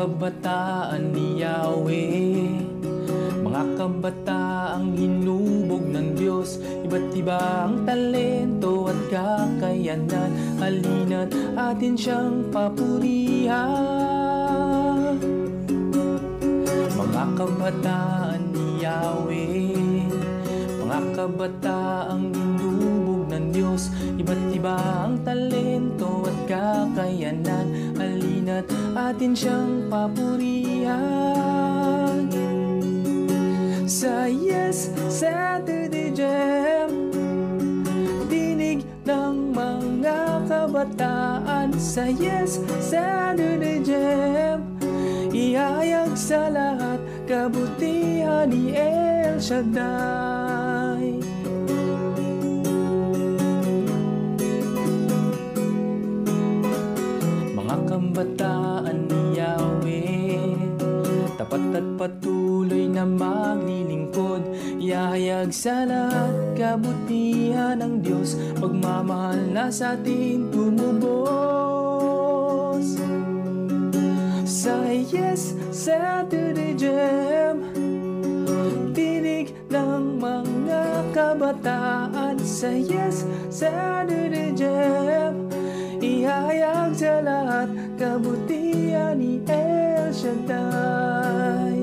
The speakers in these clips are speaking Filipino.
kabataan ni Yahweh. Mga kabataang hinubog ng Diyos. Iba't iba ang talento at kakayanan. Halina't atin siyang papurihan. Mga kabataan ni Yahweh. Mga kabataang hinubog ng Diyos. Iba't iba ang talento at kakayanan Halina't atin siyang papurihan. Sa Yes Saturday Jam Dinig ng mga kabataan. Sa Yes Saturday Jam Ihayag sa lahat kabutihan ni El Shaddai. Mga Yahweh Tapat at patuloy na maglilingkod Ihayag sa lahat kabutihan ng Diyos. Pagmamahal na sa atin tumubos. Sa Yes Saturday Jam Tinig ng mga kabataan. Sa Yes Saturday Jam Ihayag sa lahat kabutihan ni El Shaddai.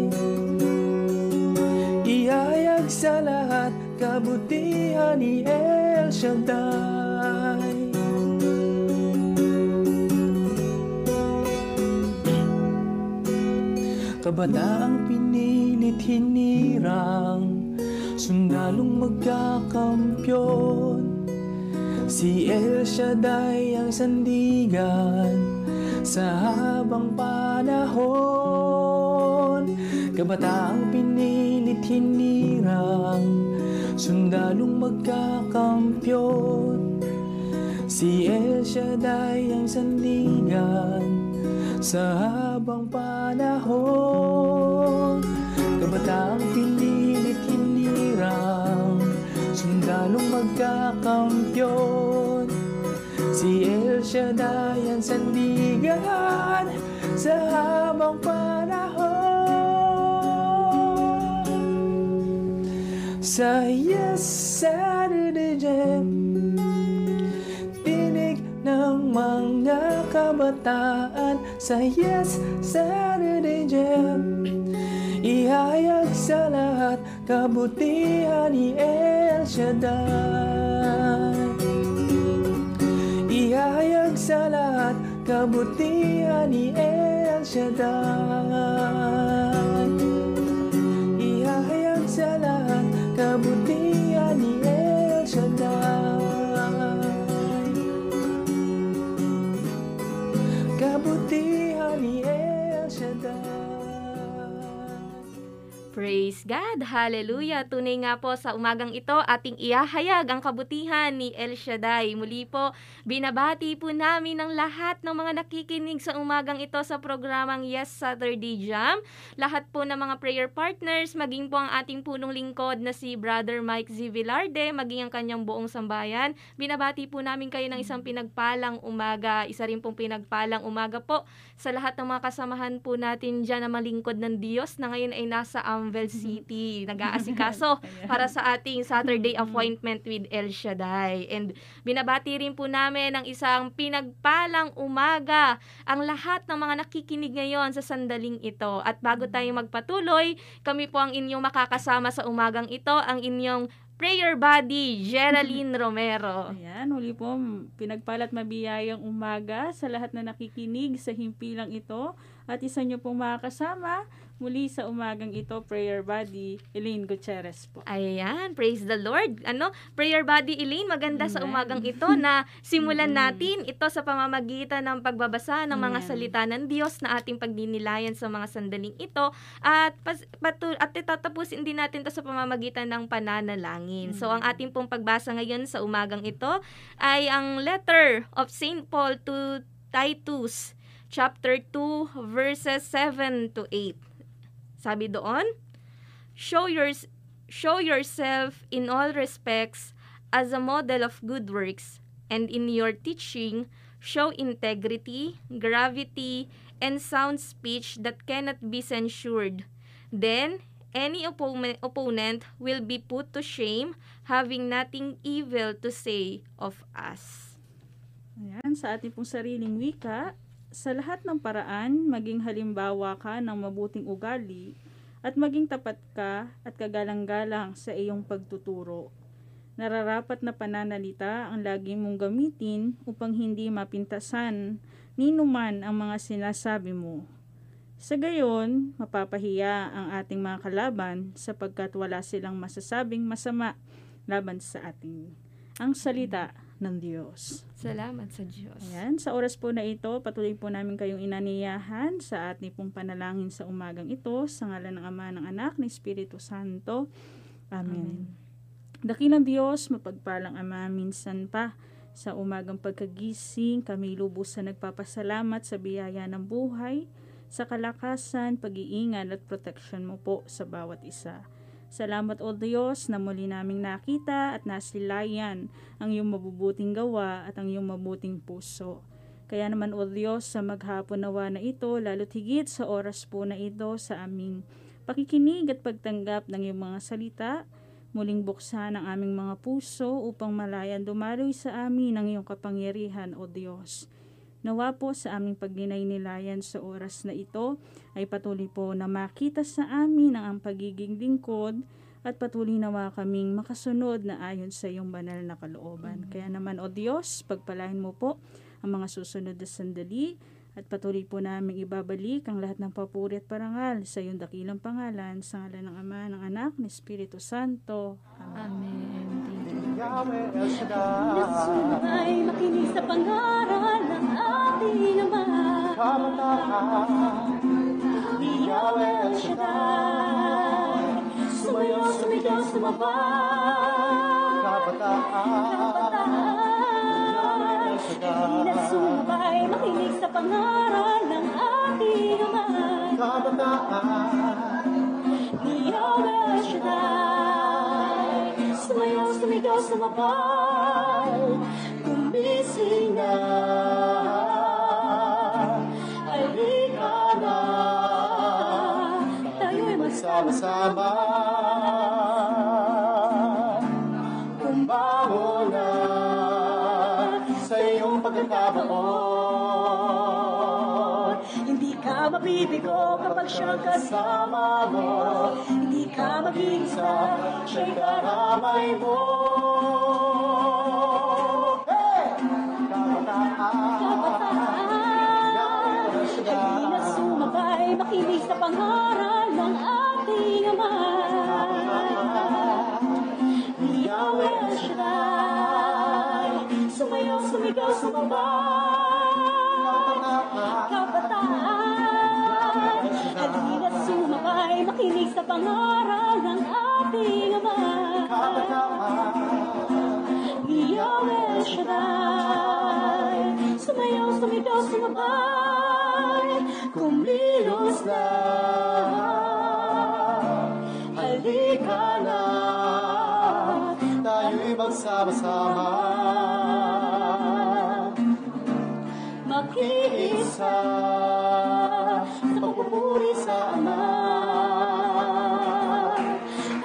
Ihayag sa lahat kabutihan ni El Shaddai. Kabataang pinilit hinirang Sundalong magkakampyon Si El Shaddai ang sandigan Sa habang panahon. Kabataang pinilit hinirang Sundalong magkakampyon. Si El Shaddai ang sandigan Sa habang panahon Sa habang panahon. Sa Yes Saturday Jam Tinig ng mga kabataan. Sa Yes Saturday Jam Ihayag sa lahat kabutihan ni El Shaddai. Ihayag sa lahat kabutihan ni El Shaddai Ihayag sa lahat kabutihan ni El Shaddai Kabutihan Praise God! Hallelujah! Tunay nga po sa umagang ito ating iahayag ang kabutihan ni El Shaddai. Muli po, binabati po namin ang lahat ng mga nakikinig sa umagang ito sa programang Yes Saturday Jam. Lahat po ng mga prayer partners, maging po ang ating punong lingkod na si Brother Mike Z. Villarde, maging ang kanyang buong sambayan. Binabati po namin kayo ng isang pinagpalang umaga, isa rin pong pinagpalang umaga po sa lahat ng mga kasamahan po natin dyan na malingkod ng Diyos na ngayon ay nasa Amvel City, nag-aasikaso para sa ating Saturday appointment with El Shaddai. And binabati rin po namin ng isang pinagpalang umaga ang lahat ng mga nakikinig ngayon sa sandaling ito. At bago tayo magpatuloy, kami po ang inyong makakasama sa umagang ito, ang inyong prayer buddy, Geraldine Romero. Ayan, huli po, pinagpalat mabiyayang umaga sa lahat na nakikinig sa himpilang ito. At isa nyo pong makakasama muli sa umagang ito, prayer buddy, Elaine Gutierrez po. Ayan, praise the Lord. Ano, prayer buddy Elaine, maganda sa Amen. umagang ito na simulan natin ito sa pamamagitan ng pagbabasa ng mga Amen. salita ng Diyos na ating pagdinilayan sa mga sandaling ito at pas, patu- at tatapusin din natin ito sa pamamagitan ng pananalangin. So ang ating pong pagbasa ngayon sa umagang ito ay ang letter of St. Paul to Titus chapter 2 verses 7 to 8. Sabi doon, show your show yourself in all respects as a model of good works and in your teaching show integrity, gravity, and sound speech that cannot be censured. Then, any oppo- opponent will be put to shame, having nothing evil to say of us. Ayan, sa ating pong sariling wika, sa lahat ng paraan, maging halimbawa ka ng mabuting ugali at maging tapat ka at kagalang-galang sa iyong pagtuturo. Nararapat na pananalita ang lagi mong gamitin upang hindi mapintasan ni numan ang mga sinasabi mo. Sa gayon, mapapahiya ang ating mga kalaban sapagkat wala silang masasabing masama laban sa atin. Ang salita ng Diyos. Salamat sa Diyos. Ayan, sa oras po na ito, patuloy po namin kayong inaniyahan sa ating pong panalangin sa umagang ito, sa ngalan ng Ama, ng Anak, ng Espiritu Santo. Amen. Dakilang Diyos, mapagpalang Ama, minsan pa sa umagang pagkagising, kami lubos sa nagpapasalamat sa biyaya ng buhay, sa kalakasan, pag-iingat at protection mo po sa bawat isa. Salamat o Diyos na muli naming nakita at nasilayan ang iyong mabubuting gawa at ang iyong mabuting puso. Kaya naman o Diyos sa maghapon nawa na ito, lalo't higit sa oras po na ito sa aming pakikinig at pagtanggap ng iyong mga salita, muling buksan ang aming mga puso upang malayan dumaloy sa amin ang iyong kapangyarihan o Diyos. Nawa po sa aming pagninay-nilayan sa oras na ito ay patuloy po na makita sa amin ang, ang pagiging lingkod at patuloy nawa kaming makasunod na ayon sa iyong banal na kalooban. Kaya naman, O Diyos, pagpalain mo po ang mga susunod na sandali at patuloy po namin ibabalik ang lahat ng papuri at parangal sa iyong dakilang pangalan sa ngalan ng Ama, ng Anak, ng Espiritu Santo. Amen. Amen. Yahweh El Shaddai makinig sa pangaral ng ating Ama. Kabataan Di Yahweh El Shaddai, sumayaw, sumigaw, sumabay. Kabataan Kabataan, di na sumabay, makinig sa pangaral ng ating Ama. Kabataan Di Yahweh El Shaddai, sumigaw, sumabay. Gumising na, halika na, tayo'y magsama-sama. Kumbaho na sa iyong pagkakabaon Hindi ka mabibigo kapag siyang kasama mo. Hindi ka mag-iisa, siya'y karamay mo. Kabataan hindi na sumabay, makinig sa pangaral ng ating Ama. Yahweh Shaddai, sumayaw, sumigaw, sumabay. Kabataan, halina sumabay, makinig sa pangaral ng ating Ama. Yahweh Shaddai, sumabay, kumilos na. Halika na Tayo'y magsama-sama Makiisa sa pagpupuri sa Ama.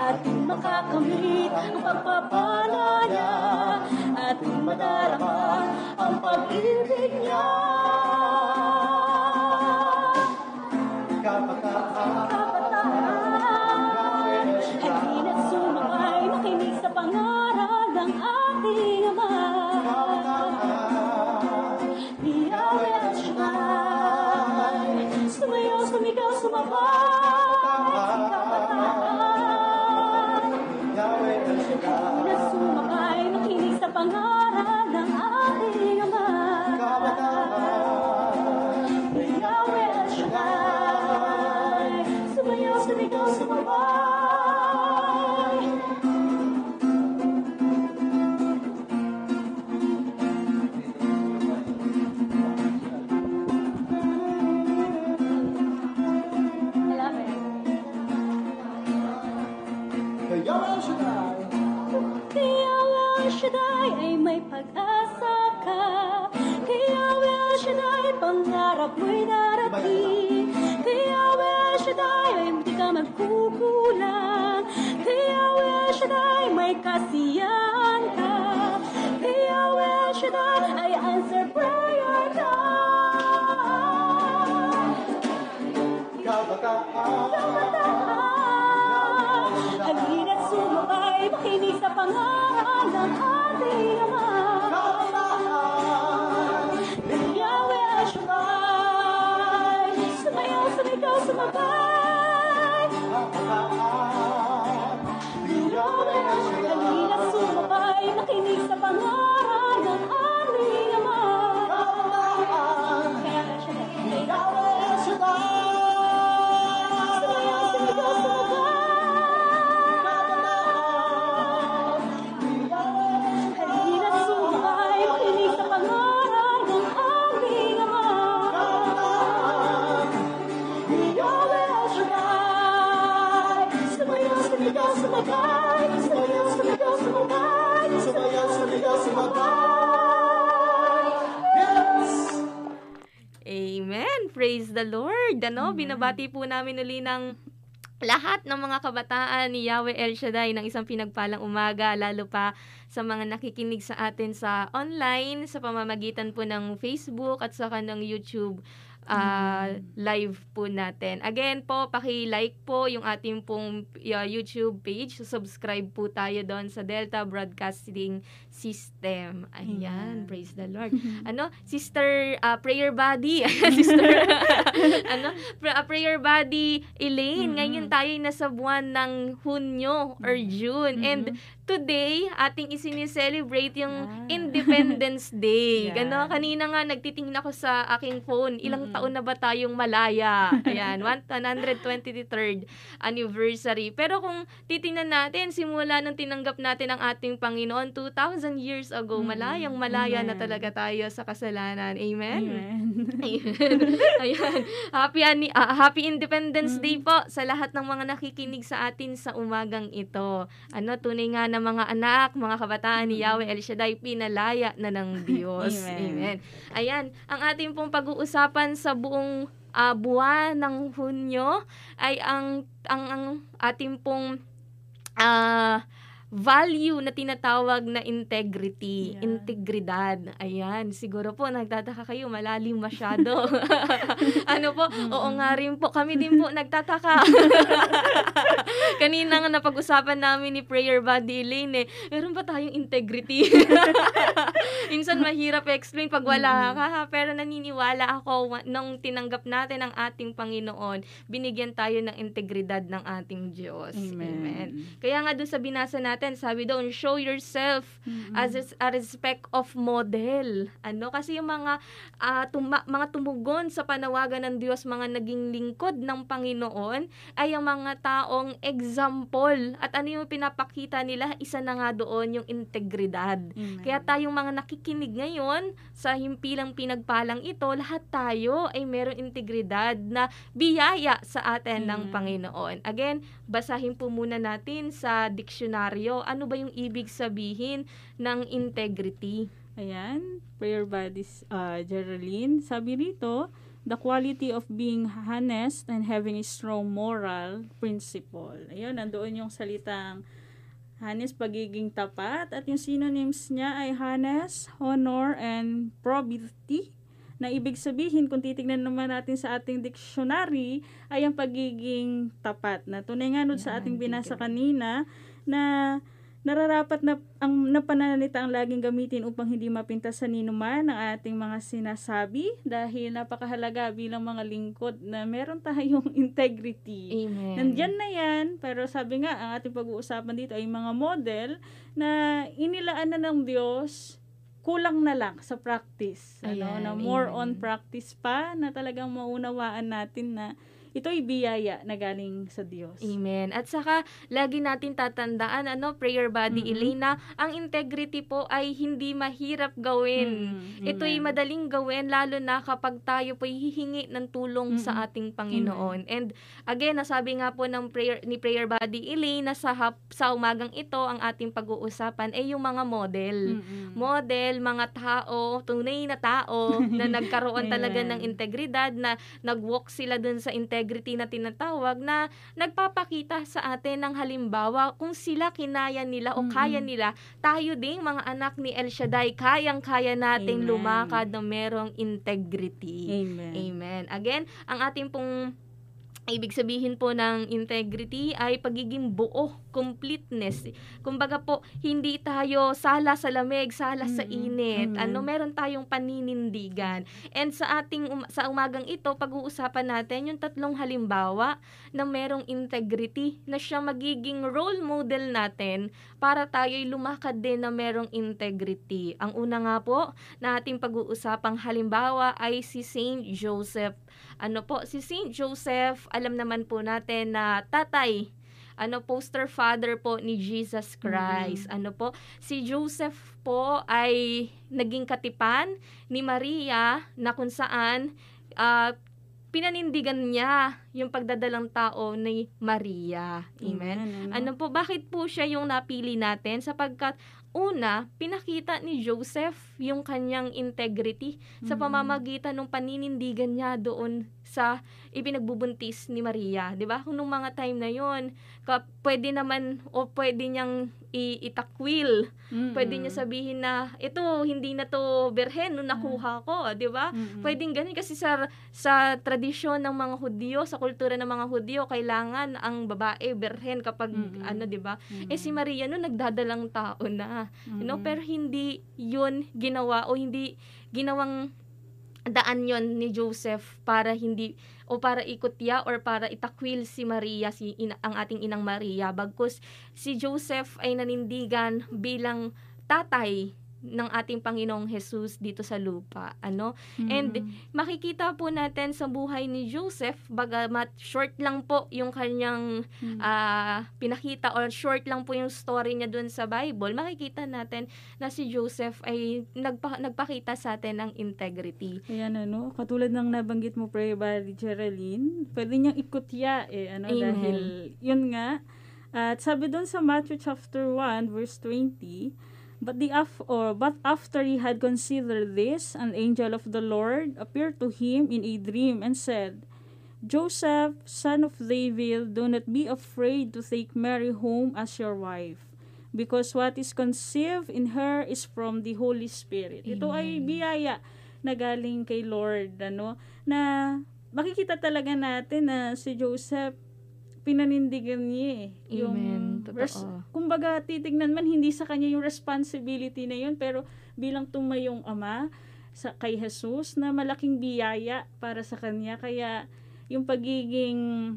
Ating makakamit ang pagpapalaya, ating madarama ang pag-ibig niya. Shaddai may kasiyahan ka. Kay Yahweh El Shaddai ay answer prayer ka. Halina't sumabay, makinig sa pangaral Praise the Lord. Ano, binabati po namin uli ng lahat ng mga kabataan ni Yahweh El Shaddai ng isang pinagpalang umaga, lalo pa sa mga nakikinig sa atin sa online, sa pamamagitan po ng Facebook at saka ng YouTube ah, live po natin. Again po, paki-like po yung ating pong uh, YouTube page. Subscribe po tayo doon sa Delta Broadcasting System. Ayan, Amen. praise the Lord. ano, Sister ah, Prayer Buddy, Sister ano, pra- Prayer Buddy Elaine, Mm-mm. ngayon tayo ay nasa buwan ng Hunyo or June. And today, ating isinicelebrate yung Ah. Independence Day. Yeah. Gano, kanina nga nagtitingin ako sa aking phone, ilang Mm-mm. taon na ba tayong malaya? Ayan, 123rd anniversary. Pero kung titingnan natin, simula nung tinanggap natin ang ating Panginoon 2,000 years ago, Mm. malayang malaya na Amen. talaga tayo sa kasalanan. Amen? Amen. Ayan. Ayan. Happy, ani- ah, happy Independence Mm. Day po sa lahat ng mga nakikinig sa atin sa umagang ito. Ano, tunay nga na mga anak, mga kabataan ni Yahweh El Shaddai, pinalaya na ng Diyos. Amen. Amen. Ayan, ang ating pong pag-uusapan sa buong ah, buwan ng Hunyo ay ang ang, ang ating pong ah, value na tinatawag na integrity, Yeah. integridad. Ayan, siguro po nagtataka kayo, malalim masyado. ano po? Oo nga rin po, kami din po nagtataka. Kanina nga napag-usapan namin ni Prayer Buddy Elaine eh, meron ba tayong integrity? Minsan mahirap explain pag wala ka, ha? pero naniniwala ako nung tinanggap natin ang ating Panginoon, binigyan tayo ng integridad ng ating Diyos. Amen. Kaya nga doon sa binasa natin, sabi doon, show yourself Mm-mm. as a, respect of model. Ano? Kasi yung mga ah, tuma- mga tumugon sa panawagan ng Diyos, mga naging lingkod ng Panginoon, ay ang mga taong example. At ano yung pinapakita nila? Isa na nga doon yung integridad. Amen. Kaya tayong mga nakikinig ngayon sa himpilang pinagpalang ito, lahat tayo ay merong integridad na biyaya sa atin Amen. ng Panginoon. Again, basahin po muna natin sa diksyonaryo ano ba yung ibig sabihin ng integrity. Ayan, prayer buddies, uh, Geraldine. Sabi rito, the quality of being honest and having a strong moral principle. Ayun, nandoon yung salitang honest, pagiging tapat. At yung synonyms niya ay honest, honor, and probity na ibig sabihin, kung titignan naman natin sa ating dictionary, ay ang pagiging tapat. Na tunay nga nun sa ating binasa kanina, na nararapat na ang na pananalita ang laging gamitin upang hindi mapintas sa ninuman ng ating mga sinasabi dahil napakahalaga bilang mga lingkod na meron tayong integrity. Amen. Nandyan na yan, pero sabi nga, ang ating pag-uusapan dito ay mga model na inilaan na ng Diyos, kulang na lang sa practice. ano, Ayan, na more amen. on practice pa, na talagang maunawaan natin na ito'y biyaya na galing sa Diyos. Amen. At saka, lagi natin tatandaan, ano, prayer body, Mm-mm. Elena, ang integrity po ay hindi mahirap gawin. Mm, Ito'y amen. madaling gawin, lalo na kapag tayo po hihingi ng tulong sa Mm-mm. ating Panginoon. And again, nasabi nga po ng prayer, ni prayer body, Elena, sa, hap, sa umagang ito, ang ating pag-uusapan ay yung mga model. Mm-mm. Model, mga tao, tunay na tao na nagkaroon talaga ng integridad, na nag-walk sila dun sa integrity na tinatawag, na nagpapakita sa atin ng halimbawa kung sila kinaya nila o Mm-mm. kaya nila, tayo ding mga anak ni El Shaddai, kayang-kaya nating Amen. lumakad na merong integrity. Amen. Amen. Again, ang ating pong ibig sabihin po ng integrity ay pagiging buo, completeness. Kumbaga po, hindi tayo sala sa lamig, sala sa Mm-mm. init. Amen. Ano, meron tayong paninindigan. And sa ating um- sa umagang ito, pag-uusapan natin yung tatlong halimbawa na merong integrity na siya magiging role model natin para tayo'y lumakad din na merong integrity. Ang una nga po na ating pag-uusapang halimbawa ay si Saint Joseph. Ano po, si Saint Joseph, alam naman po natin na tatay ano poster father po ni Jesus Christ. Ano po, si Joseph po ay naging katipan ni Maria na kung saan ah, pinanindigan niya yung pagdadalang tao ni Maria. Amen. Ano po, bakit po siya yung napili natin? Sapagkat una, pinakita ni Joseph yung kanyang integrity sa Mm. pamamagitan ng paninindigan niya doon sa ipinagbubuntis ni Maria, 'di ba? Kung nung mga time na 'yon, pwede naman o pwede niyang i- itakwil. Mm-mm. Pwede niya sabihin na ito hindi na to berhen nung nakuha ko, 'di ba? Mm-mm. Pwedeng ganun kasi sa sa tradisyon ng mga Hudyo, sa kultura ng mga Hudyo, kailangan ang babae berhen kapag Mm-mm. ano, 'di ba? Mm-mm. Eh si Maria no nagdadalang tao na, you know, pero hindi 'yun ginawa o hindi ginawang daan yon ni Joseph para hindi o para ikutya or para itakwil si Maria si ina, ang ating inang Maria. Bagkus si Joseph ay nanindigan bilang tatay ng ating Panginoong Jesus dito sa lupa ano and Mm-mm. makikita po natin sa buhay ni Joseph bagamat short lang po yung kanyang Mm. ah, pinakita or short lang po yung story niya doon sa Bible, makikita natin na si Joseph ay nagpa, nagpakita sa atin ng integrity. Ayan ano, katulad ng nabanggit mo prayer body Geraldine, pwede niyang ikutya eh, ano, Amen. dahil yun nga, at sabi doon sa Matthew chapter 1 verse 20, But the af or but after he had considered this, an angel of the Lord appeared to him in a dream and said, Joseph, son of David, do not be afraid to take Mary home as your wife, because what is conceived in her is from the Holy Spirit. Ito ay Amen. biyaya na galing kay Lord, ano, na makikita talaga natin na si Joseph pinanindigan niya eh. Yung Amen. Totoo. res- kumbaga titignan man hindi sa kanya yung responsibility na yun pero bilang tumayong ama sa kay Jesus na malaking biyaya para sa kanya kaya yung pagiging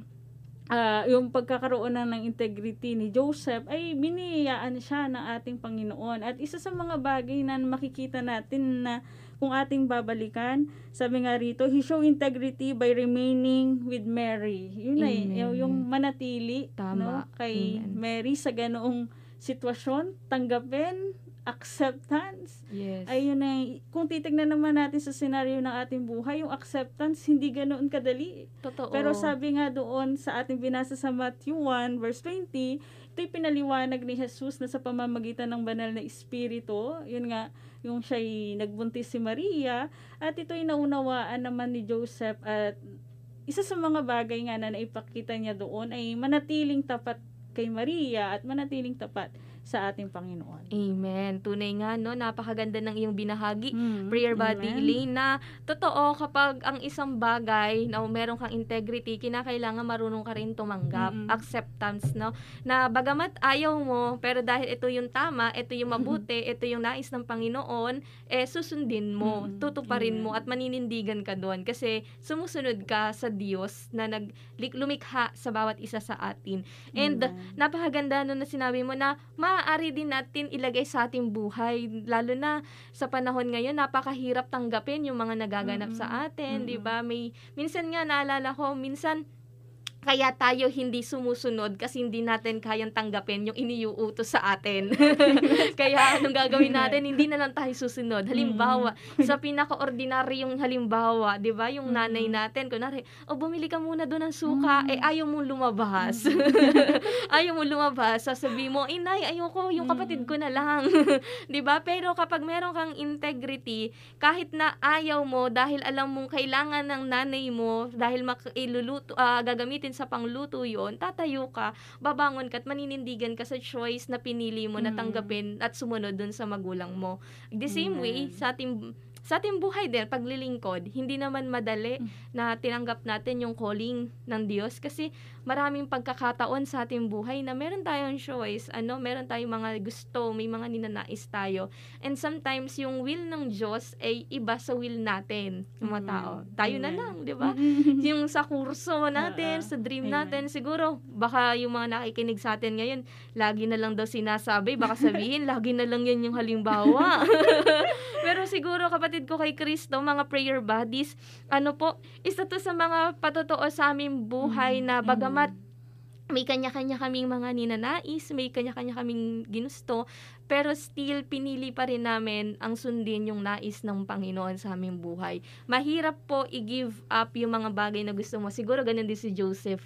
ah, yung pagkakaroon na ng integrity ni Joseph ay biniyayaan siya ng ating Panginoon at isa sa mga bagay na makikita natin na kung ating babalikan sabi nga rito he show integrity by remaining with Mary yun na Amen. yung, yung manatili Tama. no kay Amen. Mary sa ganoong sitwasyon tanggapin acceptance Yes. ayun na kung titignan naman natin sa senaryo ng ating buhay yung acceptance hindi ganoon kadali Totoo. pero sabi nga doon sa ating binasa sa Matthew 1 verse 20 ito'y pinaliwanag ni Jesus na sa pamamagitan ng banal na espiritu yun nga yung siya'y nagbuntis si Maria at ito'y naunawaan naman ni Joseph at isa sa mga bagay nga na naipakita niya doon ay manatiling tapat kay Maria at manatiling tapat sa ating Panginoon. Amen. Tunay nga, no? Napakaganda ng iyong binahagi. Mm, Prayer body, amen. Elaine, na totoo kapag ang isang bagay na meron kang integrity, kinakailangan marunong ka rin tumanggap. Mm-mm. Acceptance, no? Na bagamat ayaw mo, pero dahil ito yung tama, ito yung mabuti, ito yung nais ng Panginoon, eh susundin mo, Mm-mm. tutuparin mo, Amen. at maninindigan ka doon. Kasi sumusunod ka sa Diyos na nag lumikha sa bawat isa sa atin. And Amen. napakaganda no na sinabi mo na maaari din natin ilagay sa ating buhay lalo na sa panahon ngayon napakahirap tanggapin yung mga nagaganap Mm-mm. sa atin, Mm-mm. 'di ba? May minsan nga naalala ko, minsan kaya tayo hindi sumusunod kasi hindi natin kayang tanggapin yung iniuutos sa atin. kaya anong gagawin natin? Hindi na lang tayo susunod. Halimbawa, sa pinaka-ordinaryong halimbawa, 'di ba? Yung nanay natin, kunwari, "O bumili ka muna doon ng suka." Eh ayaw mong lumabas. ayaw mong lumabas. Sasabihin mo, "Inay, ayoko, yung kapatid ko na lang." 'Di ba? Pero kapag meron kang integrity, kahit na ayaw mo dahil alam mong kailangan ng nanay mo dahil mak- iluluto ah, gagamitin sa pangluto yon tatayo ka babangon ka at maninindigan ka sa choice na pinili mo na Mm. tanggapin at sumunod dun sa magulang mo the same way Amen. sa ating sa ating buhay din, paglilingkod, hindi naman madali Mm. na tinanggap natin yung calling ng Diyos kasi maraming pagkakataon sa ating buhay na meron tayong choice, ano, meron tayong mga gusto, may mga ninanais tayo. And sometimes yung will ng Diyos ay iba sa will natin, yung mga tao. Tayo na Amen. lang, di ba? yung sa kurso natin, sa dream Amen. natin, siguro, baka yung mga nakikinig sa atin ngayon, lagi na lang daw sinasabi, baka sabihin, lagi na lang yan yung halimbawa. Pero siguro, kapatid ko kay Kristo, mga prayer buddies, ano po, isa to sa mga patotoo sa aming buhay Mm. na bagamat may kanya-kanya kaming mga ninanais, may kanya-kanya kaming ginusto, pero still pinili pa rin namin ang sundin yung nais ng Panginoon sa aming buhay. Mahirap po i-give up yung mga bagay na gusto mo. Siguro ganun din si Joseph.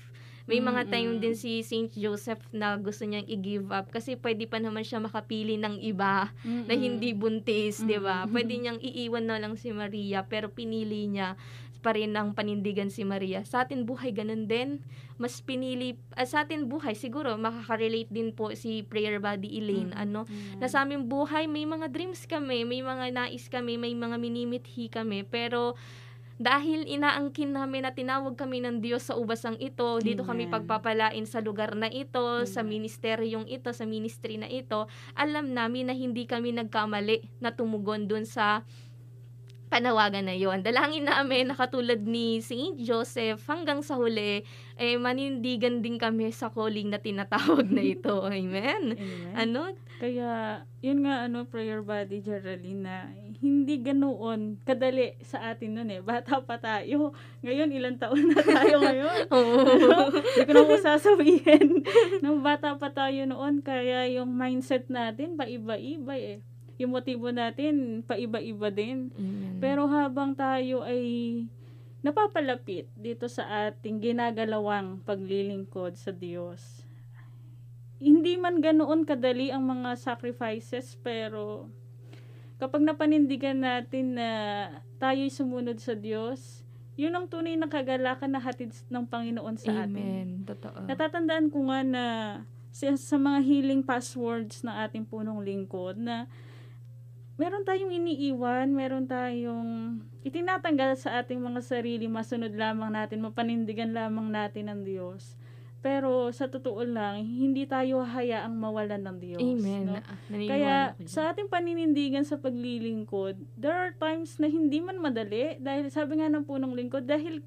May mga Mm-mm. time din si Saint Joseph na gusto niyang i-give up kasi pwede pa naman siya makapili ng iba na hindi buntis, 'di ba? Mm. Pwede niyang iiwan na lang si Maria pero pinili niya pa rin ang panindigan si Maria. Sa atin buhay ganun din. Mas pinili ah, sa atin buhay siguro makaka-relate din po si prayer buddy Elaine Mm. ano na sa aming buhay may mga dreams kami, may mga nais kami, may mga minimithi kami pero dahil inaangkin namin na tinawag kami ng Diyos sa ubasang ito, dito kami Amen. pagpapalain sa lugar na ito, sa Amen. ministeryong ito, sa ministry na ito, alam namin na hindi kami nagkamali na tumugon dun sa panawagan na yon. Dalangin namin na katulad ni Saint Joseph hanggang sa huli, eh manindigan din kami sa calling na tinatawag na ito. Amen. Amen. Ano? Kaya, yun nga, ano, prayer body, Geraldine, na hindi ganoon kadali sa atin nun eh. Bata pa tayo. Ngayon, ilang taon na tayo ngayon. Oo. Hindi ko na po sasabihin. Nung bata pa tayo noon, kaya yung mindset natin, paiba-iba eh. Yung motibo natin, paiba-iba din. Amen. Pero habang tayo ay napapalapit dito sa ating ginagalawang paglilingkod sa Diyos, hindi man ganoon kadali ang mga sacrifices, pero kapag napanindigan natin na tayo'y sumunod sa Diyos, yun ang tunay na kagalakan na hatid ng Panginoon sa atin. Amen. Totoo. Natatandaan ko nga na sa, sa mga healing passwords ng ating punong lingkod na meron tayong iniiwan, meron tayong itinatanggal sa ating mga sarili, masunod lamang natin, mapanindigan lamang natin ng Diyos. Pero sa totoo lang, hindi tayo hayaang mawalan ng Diyos. Amen. no? Ah, Kaya sa ating paninindigan sa paglilingkod, there are times na hindi man madali dahil sabi nga ng punong lingkod dahil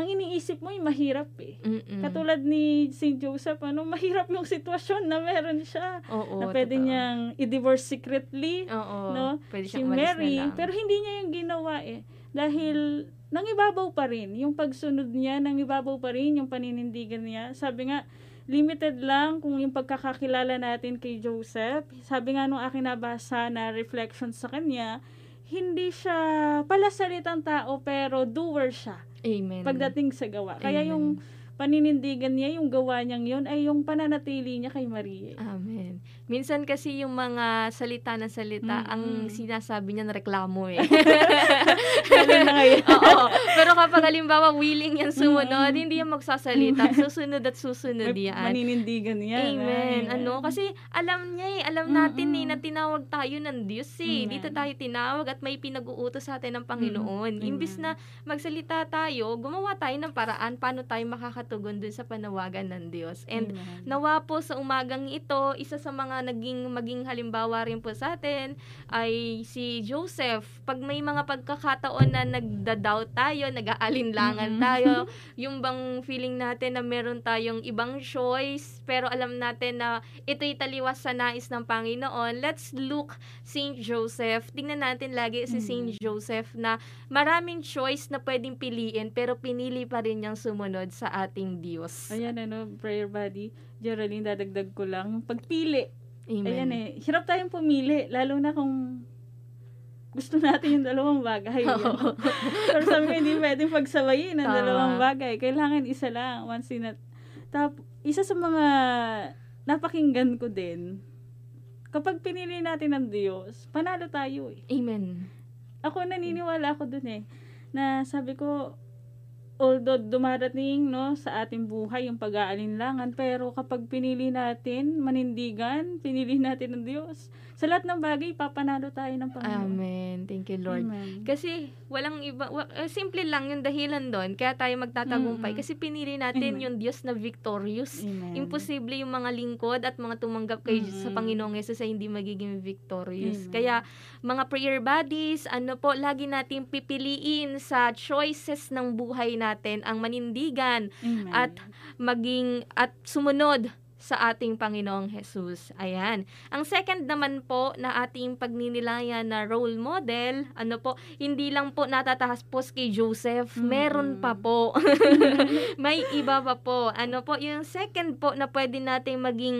ang iniisip mo ay mahirap eh. Mm-mm. Katulad ni St. Joseph, ano, mahirap yung sitwasyon na meron siya. Oo, na pwede totoo. niyang i-divorce secretly Oo. no? Pwede si Mary. na lang. Pero hindi niya yung ginawa eh. Dahil nangibabaw pa rin. Yung pagsunod niya, nangibabaw pa rin yung paninindigan niya. Sabi nga, limited lang kung yung pagkakakilala natin kay Joseph. Sabi nga nung aking nabasa na reflection sa kanya, hindi siya pala salitang tao pero doer siya Amen. pagdating sa gawa. Kaya Amen. yung paninindigan niya, yung gawa niyang yun, ay yung pananatili niya kay Maria. Amen. Minsan kasi yung mga salita na salita, Mm-mm. ang sinasabi niya na reklamo eh. Na ngayon. Oo. Pero kapag halimbawa willing yan sumunod, Mm. hindi yan magsasalita. Susunod at susunod May yan. Maninindigan niya. Amen. Ay, Ano? Kasi alam niya eh, alam natin eh, Mm-mm. na tinawag tayo ng Diyos eh. Amen. Dito tayo tinawag at may pinag-uutos sa atin ng Panginoon. Mm-mm. Imbis na magsalita tayo, gumawa tayo ng paraan paano tayo makakatugon dun sa panawagan ng Diyos. And Amen. Nawa po sa umagang ito, isa sa mga naging maging halimbawa rin po sa atin ay si Joseph. Pag may mga pagkakataon na nagda-doubt tayo, nag-aalinlangan tayo, yung bang feeling natin na meron tayong ibang choice, pero alam natin na ito'y taliwas sa nais ng Panginoon, let's look Saint Joseph. Tingnan natin lagi si Mm. Saint Joseph na maraming choice na pwedeng piliin, pero pinili pa rin niyang sumunod sa ating Diyos. Ayan ano, prayer buddy. Geraldine, dadagdag ko lang. Yung Pagpili. Amen. Ayan eh. Hirap tayong pumili. Lalo na kung gusto natin yung dalawang bagay. Oo. Pero sabi ko, hindi pwedeng pagsabayin ang Tama. dalawang bagay. Kailangan isa lang. Once in a... Tap, isa sa mga napakinggan ko din, kapag pinili natin ng Diyos, panalo tayo eh. Amen. Ako naniniwala ako dun eh. Na sabi ko, although dumarating no sa ating buhay yung pag-aalinlangan pero kapag pinili natin manindigan pinili natin ng Diyos sa lahat ng bagay papanalo tayo ng Panginoon Amen. Thank you, Lord. Amen. Kasi walang iba, eh, simple lang yung dahilan doon, kaya tayo magtatagumpay. Mm-mm. Kasi pinili natin Amen. yung Diyos na victorious. Amen. Imposible yung mga lingkod at mga tumanggap kay sa Mm-mm. Panginoong Yesus ay hindi magiging victorious. Amen. Kaya mga prayer buddies, ano po, lagi nating pipiliin sa choices ng buhay natin ang manindigan Amen. at maging at sumunod sa ating Panginoong Jesus. Ayan. Ang second naman po na ating pagninilayan na role model, ano po, hindi lang po natatahas kay Joseph, meron Mm-mm. pa po. May iba pa po. Ano po, yung second po na pwede nating maging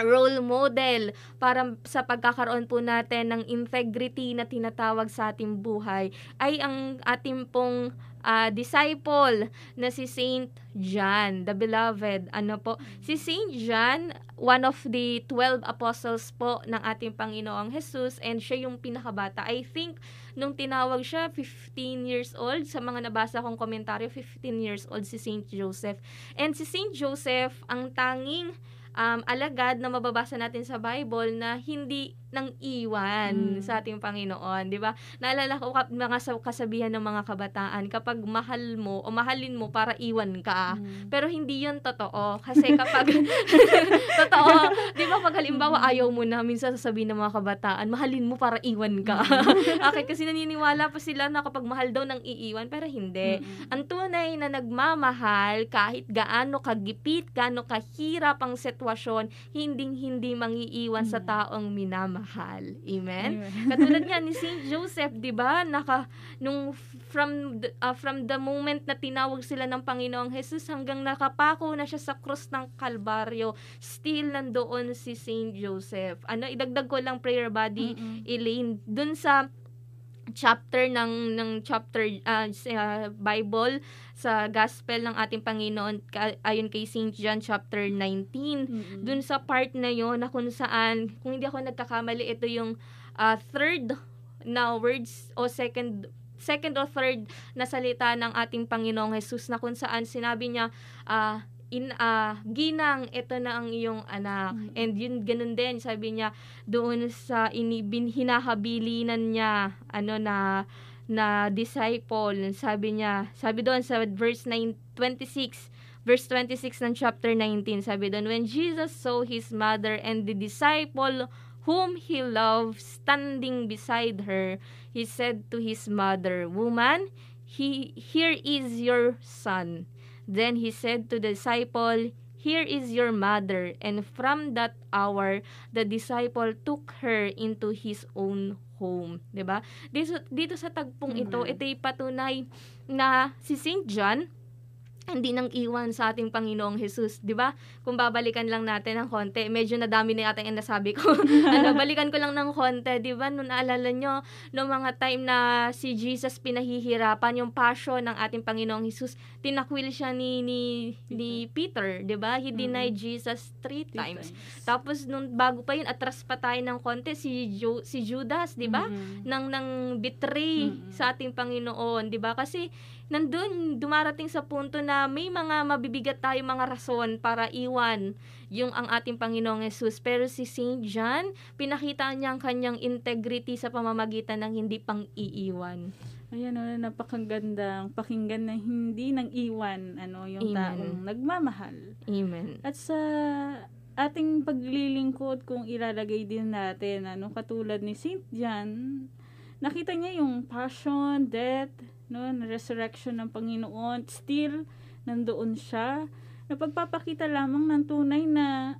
role model para sa pagkakaroon po natin ng integrity na tinatawag sa ating buhay ay ang ating pong ah, disciple na si Saint John, the beloved. Ano po? Si Saint John, one of the 12 apostles po ng ating Panginoong Jesus and siya yung pinakabata. I think nung tinawag siya 15 years old, sa mga nabasa kong komentaryo, 15 years old si Saint Joseph. And si Saint Joseph, ang tanging um, alagad na mababasa natin sa Bible na hindi nang iwan Mm. sa ating Panginoon, 'di ba? Naalala ko mga sa- kasabihan ng mga kabataan, kapag mahal mo o mahalin mo para iwan ka. Mm. Pero hindi 'yon totoo kasi kapag totoo, 'di ba pag halimbawa ayaw mo na minsan sasabihin ng mga kabataan, mahalin mo para iwan ka. okay, kasi naniniwala pa sila na kapag mahal daw nang iiwan pero hindi. Mm-mm. Ang tunay na nagmamahal kahit gaano kagipit, gaano kahirap ang sitwasyon, hinding-hindi mangiiwan sa Mm. taong minamahal. Amen? Amen. Katulad nga ni Saint Joseph, 'di ba? Naka nung from the, ah, from the moment na tinawag sila ng Panginoong Jesus hanggang nakapako na siya sa krus ng Kalbaryo, still nandoon si Saint Joseph. Ano, idagdag ko lang prayer body Mm-mm. Elaine dun sa chapter ng ng chapter ah, sa Bible sa gospel ng ating Panginoon ka- ayon kay Saint John chapter 19 Mm-mm. dun sa part na yon na kung saan kung hindi ako nagkakamali ito yung ah, third na words o second second or third na salita ng ating Panginoong Jesus na kung saan sinabi niya ah, in ah, ginang ito na ang iyong anak. Mm. and yun ganun din sabi niya doon sa inibin hinahabilinan niya ano na na disciple. Sabi niya sabi doon sa verse 9 26 verse 26 ng chapter 19 sabi doon when Jesus saw his mother and the disciple whom he loved standing beside her he said to his mother woman he here is your son then he said to the disciple here is your mother and from that hour the disciple took her into his own home ba dito, dito sa tagpong ito Mhm. ito'y patunay na si Saint John hindi nang iwan sa ating Panginoong Jesus, 'di ba? Kung babalikan lang natin ng konti, medyo nadami na yata yung nasabi ko. ano, balikan ko lang ng konti, 'di ba? Nung naalala nyo, no mga time na si Jesus pinahihirapan yung passion ng ating Panginoong Jesus, tinakwil siya ni ni, ni Peter, 'di ba? He Mm. denied Jesus three Three times. Tapos nung bago pa yun, atras pa tayo ng konti si Ju- si Judas, 'di ba? Mm-mm. nang nang betray Mm-mm. sa ating Panginoon, 'di ba? Kasi nandun dumarating sa punto na may mga mabibigat tayo mga rason para iwan yung ang ating Panginoong Yesus. Pero si Saint John, pinakita niya ang kanyang integrity sa pamamagitan ng hindi pang iiwan. Ayan, ano, napakagandang pakinggan na hindi nang iwan ano, yung Amen. taong nagmamahal. Amen. At sa ating paglilingkod kung ilalagay din natin, ano, katulad ni Saint John, nakita niya yung passion, death, no, resurrection ng Panginoon, still, nandoon siya, na pagpapakita lamang ng tunay na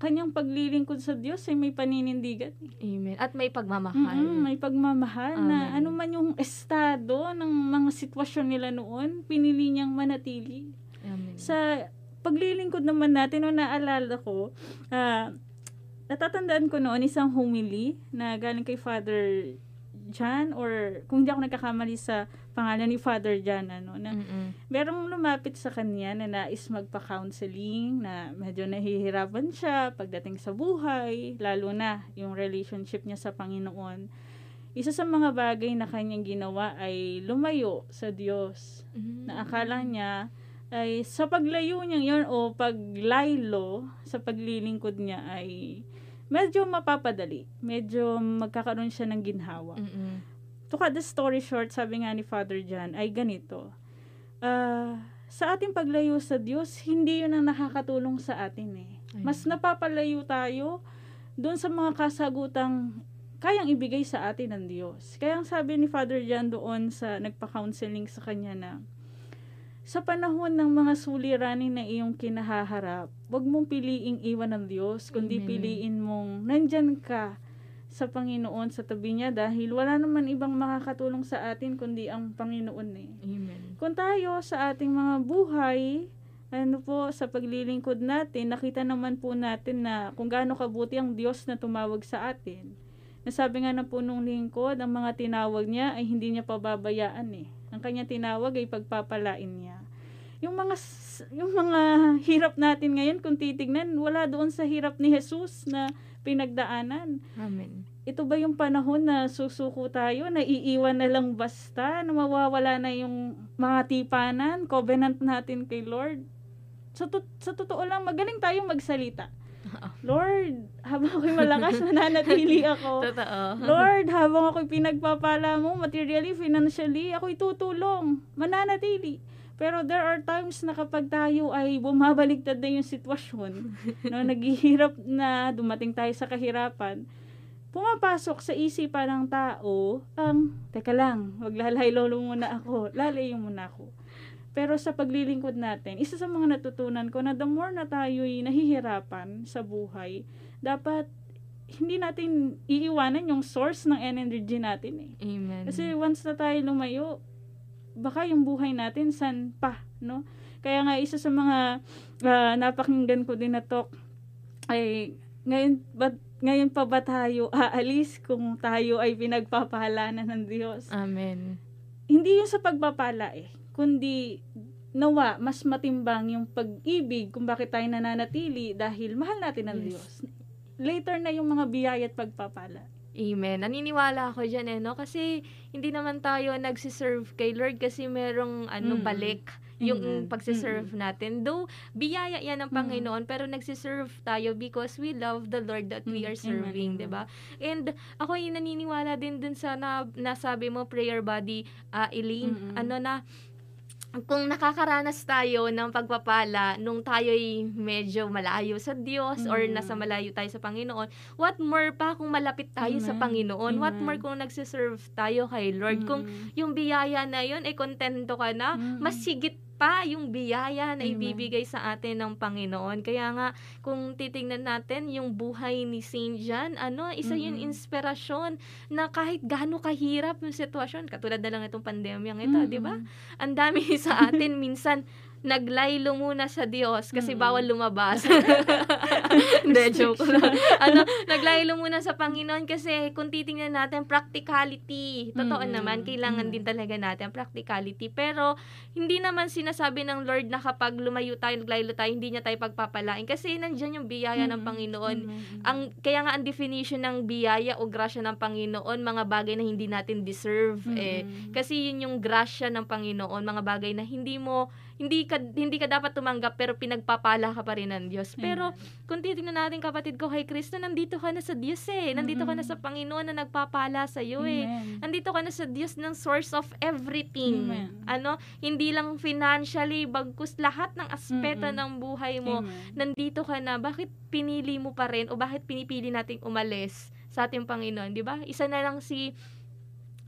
kanyang paglilingkod sa Diyos ay may paninindigan. Amen. At may pagmamahal. Mm-mm, may pagmamahal na Amen. ano man yung estado ng mga sitwasyon nila noon, pinili niyang manatili. Amen. Sa paglilingkod naman natin, no, naalala ko, ah, natatandaan ko noon isang homily na galing kay Father John or kung hindi ako nagkakamali sa pangalan ni Father John, ano, na Mm-mm. merong lumapit sa kanya na nais magpa-counseling na medyo nahihirapan siya pagdating sa buhay, lalo na yung relationship niya sa Panginoon. Isa sa mga bagay na kanyang ginawa ay lumayo sa Diyos. Mm. Na akala niya ay sa paglayo niya yun o paglaylo sa paglilingkod niya ay medyo mapapadali. Medyo magkakaroon siya ng ginhawa Mm-mm. to cut the story short, sabi nga ni Father John, ay ganito. Ah, sa ating paglayo sa Diyos, hindi yun ang nakakatulong sa atin eh. Mas napapalayo tayo doon sa mga kasagutang kayang ibigay sa atin ng Diyos. Kaya ang sabi ni Father John doon sa nagpa-counseling sa kanya na, sa panahon ng mga suliranin na iyong kinahaharap, huwag mong piliing iwan ng Diyos, kundi Amen. piliin mong nandyan ka sa Panginoon sa tabi niya dahil wala naman ibang makakatulong sa atin kundi ang Panginoon eh. Amen. Kung tayo sa ating mga buhay, ano po, sa paglilingkod natin, nakita naman po natin na kung gaano kabuti ang Diyos na tumawag sa atin. Nasabi nga ng punong lingkod, ang mga tinawag niya ay hindi niya pababayaan eh. Ang kanya tinawag ay pagpapalain niya. Yung mga yung mga hirap natin ngayon kung titignan, wala doon sa hirap ni Jesus na pinagdaanan Amen. ito ba yung panahon na susuko tayo, na iiwan na lang basta, na mawawala na yung mga tipanan, covenant natin kay Lord? Sa, to- sa totoo lang, magaling tayong magsalita. Lord, habang ako'y malakas, mananatili ako. Totoo. Lord, habang ako'y pinagpapala mo, materially, financially, ako'y tutulong, mananatili. Pero there are times na kapag tayo ay bumabaliktad na yung sitwasyon, no, naghihirap na, dumating tayo sa kahirapan, pumapasok sa isipan ng tao ang, teka lang, maglalaylo muna ako, lalayo muna ako. Pero sa paglilingkod natin, isa sa mga natutunan ko na the more na tayo'y nahihirapan sa buhay, dapat hindi natin iiwanan yung source ng energy natin eh. Amen. Kasi once na tayo lumayo, baka yung buhay natin san pa, no? Kaya nga isa sa mga ah, napakinggan ko din na talk ay ngayon ba ngayon pa ba tayo aalis kung tayo ay pinagpapahalanan ng Diyos? Amen. Hindi yung sa pagpapala eh, kundi nawa mas matimbang yung pag-ibig kung bakit tayo nananatili dahil mahal natin ng Yes. Diyos. Later na yung mga biyaya at pagpapala. Amen. Naniniwala ako dyan eh, no? Kasi hindi naman tayo nagsiserve kay Lord kasi merong ano, Mm. balik yung Mm. pagsiserve natin. Though, biyaya yan ng Mm. Panginoon, pero nagsiserve tayo because we love the Lord that we Mm. are serving, Amen. di ba? And ako yung naniniwala din dun sa na, nasabi mo, prayer body, ah, Elaine, Mm-mm. ano na, kung nakakaranas tayo ng pagpapala nung tayo'y medyo malayo sa Diyos or Mm. nasa malayo tayo sa Panginoon, what more pa kung malapit tayo sa Amen. Panginoon? What Amen. more kung nagsiserve tayo kay Lord? Kung Mm. yung biyaya na yun, ay kontento ka na, Mm. mas sigit pa yung biyaya na Amen. ibibigay sa atin ng Panginoon. Kaya nga, kung titingnan natin yung buhay ni Saint John, ano, isa yun Mm. inspirasyon na kahit gaano kahirap yung sitwasyon, katulad na lang itong pandemyang ito, Mm. di ba? Ang dami sa atin minsan naglaylo muna sa Diyos kasi Mm. bawal lumabas. Hindi, joke lang. ano, naglaylo muna sa Panginoon kasi kung titingnan natin, practicality. Totoo Mm. naman, kailangan Mm. din talaga natin practicality. Pero, hindi naman sinasabi ng Lord na kapag lumayo tayo, naglaylo tayo, hindi niya tayo pagpapalain. Kasi nandyan yung biyaya ng Mm. Panginoon. Amen. Ang, kaya nga ang definition ng biyaya o grasya ng Panginoon, mga bagay na hindi natin deserve. Eh, Mm-mm. kasi yun yung grasya ng Panginoon, mga bagay na hindi mo hindi ka hindi ka dapat tumanggap pero pinagpapala ka pa rin ng Diyos. Pero Amen. kung titingnan natin kapatid ko kay Kristo, nandito ka na sa Diyos eh. Nandito ka na sa Panginoon na nagpapala sa iyo eh. Nandito ka na sa Diyos ng source of everything. Amen. Ano, hindi lang financially, bagkus lahat ng aspeto Mm-mm. ng buhay mo. Amen. Nandito ka na. Bakit pinili mo pa rin o bakit pinipili nating umalis sa ating Panginoon, 'di ba? Isa na lang si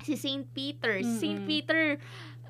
si Saint Peter. Si Saint. Peter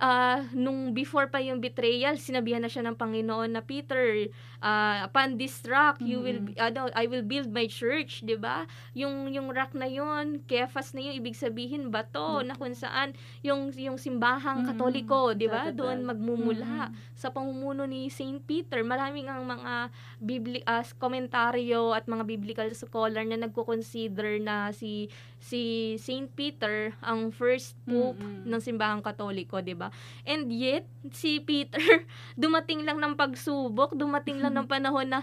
ah, nung before pa yung betrayal, sinabihan na siya ng Panginoon na Peter, ah, upon this rock, you will, ano, I will build my church, 'di ba? Yung yung rock na yon, Kefas na yun, ibig sabihin bato na kung saan yung yung simbahang Mm-mm. Katoliko, 'di ba? Doon magmumula Mm-mm. sa pamumuno ni Saint Peter. Maraming ang mga bibli as komentaryo at mga biblical scholar na nagko-consider na si si Saint Peter ang first pope Mm-mm. ng simbahang Katoliko, 'di ba? And yet si Peter dumating lang ng pagsubok, dumating lang ng panahon na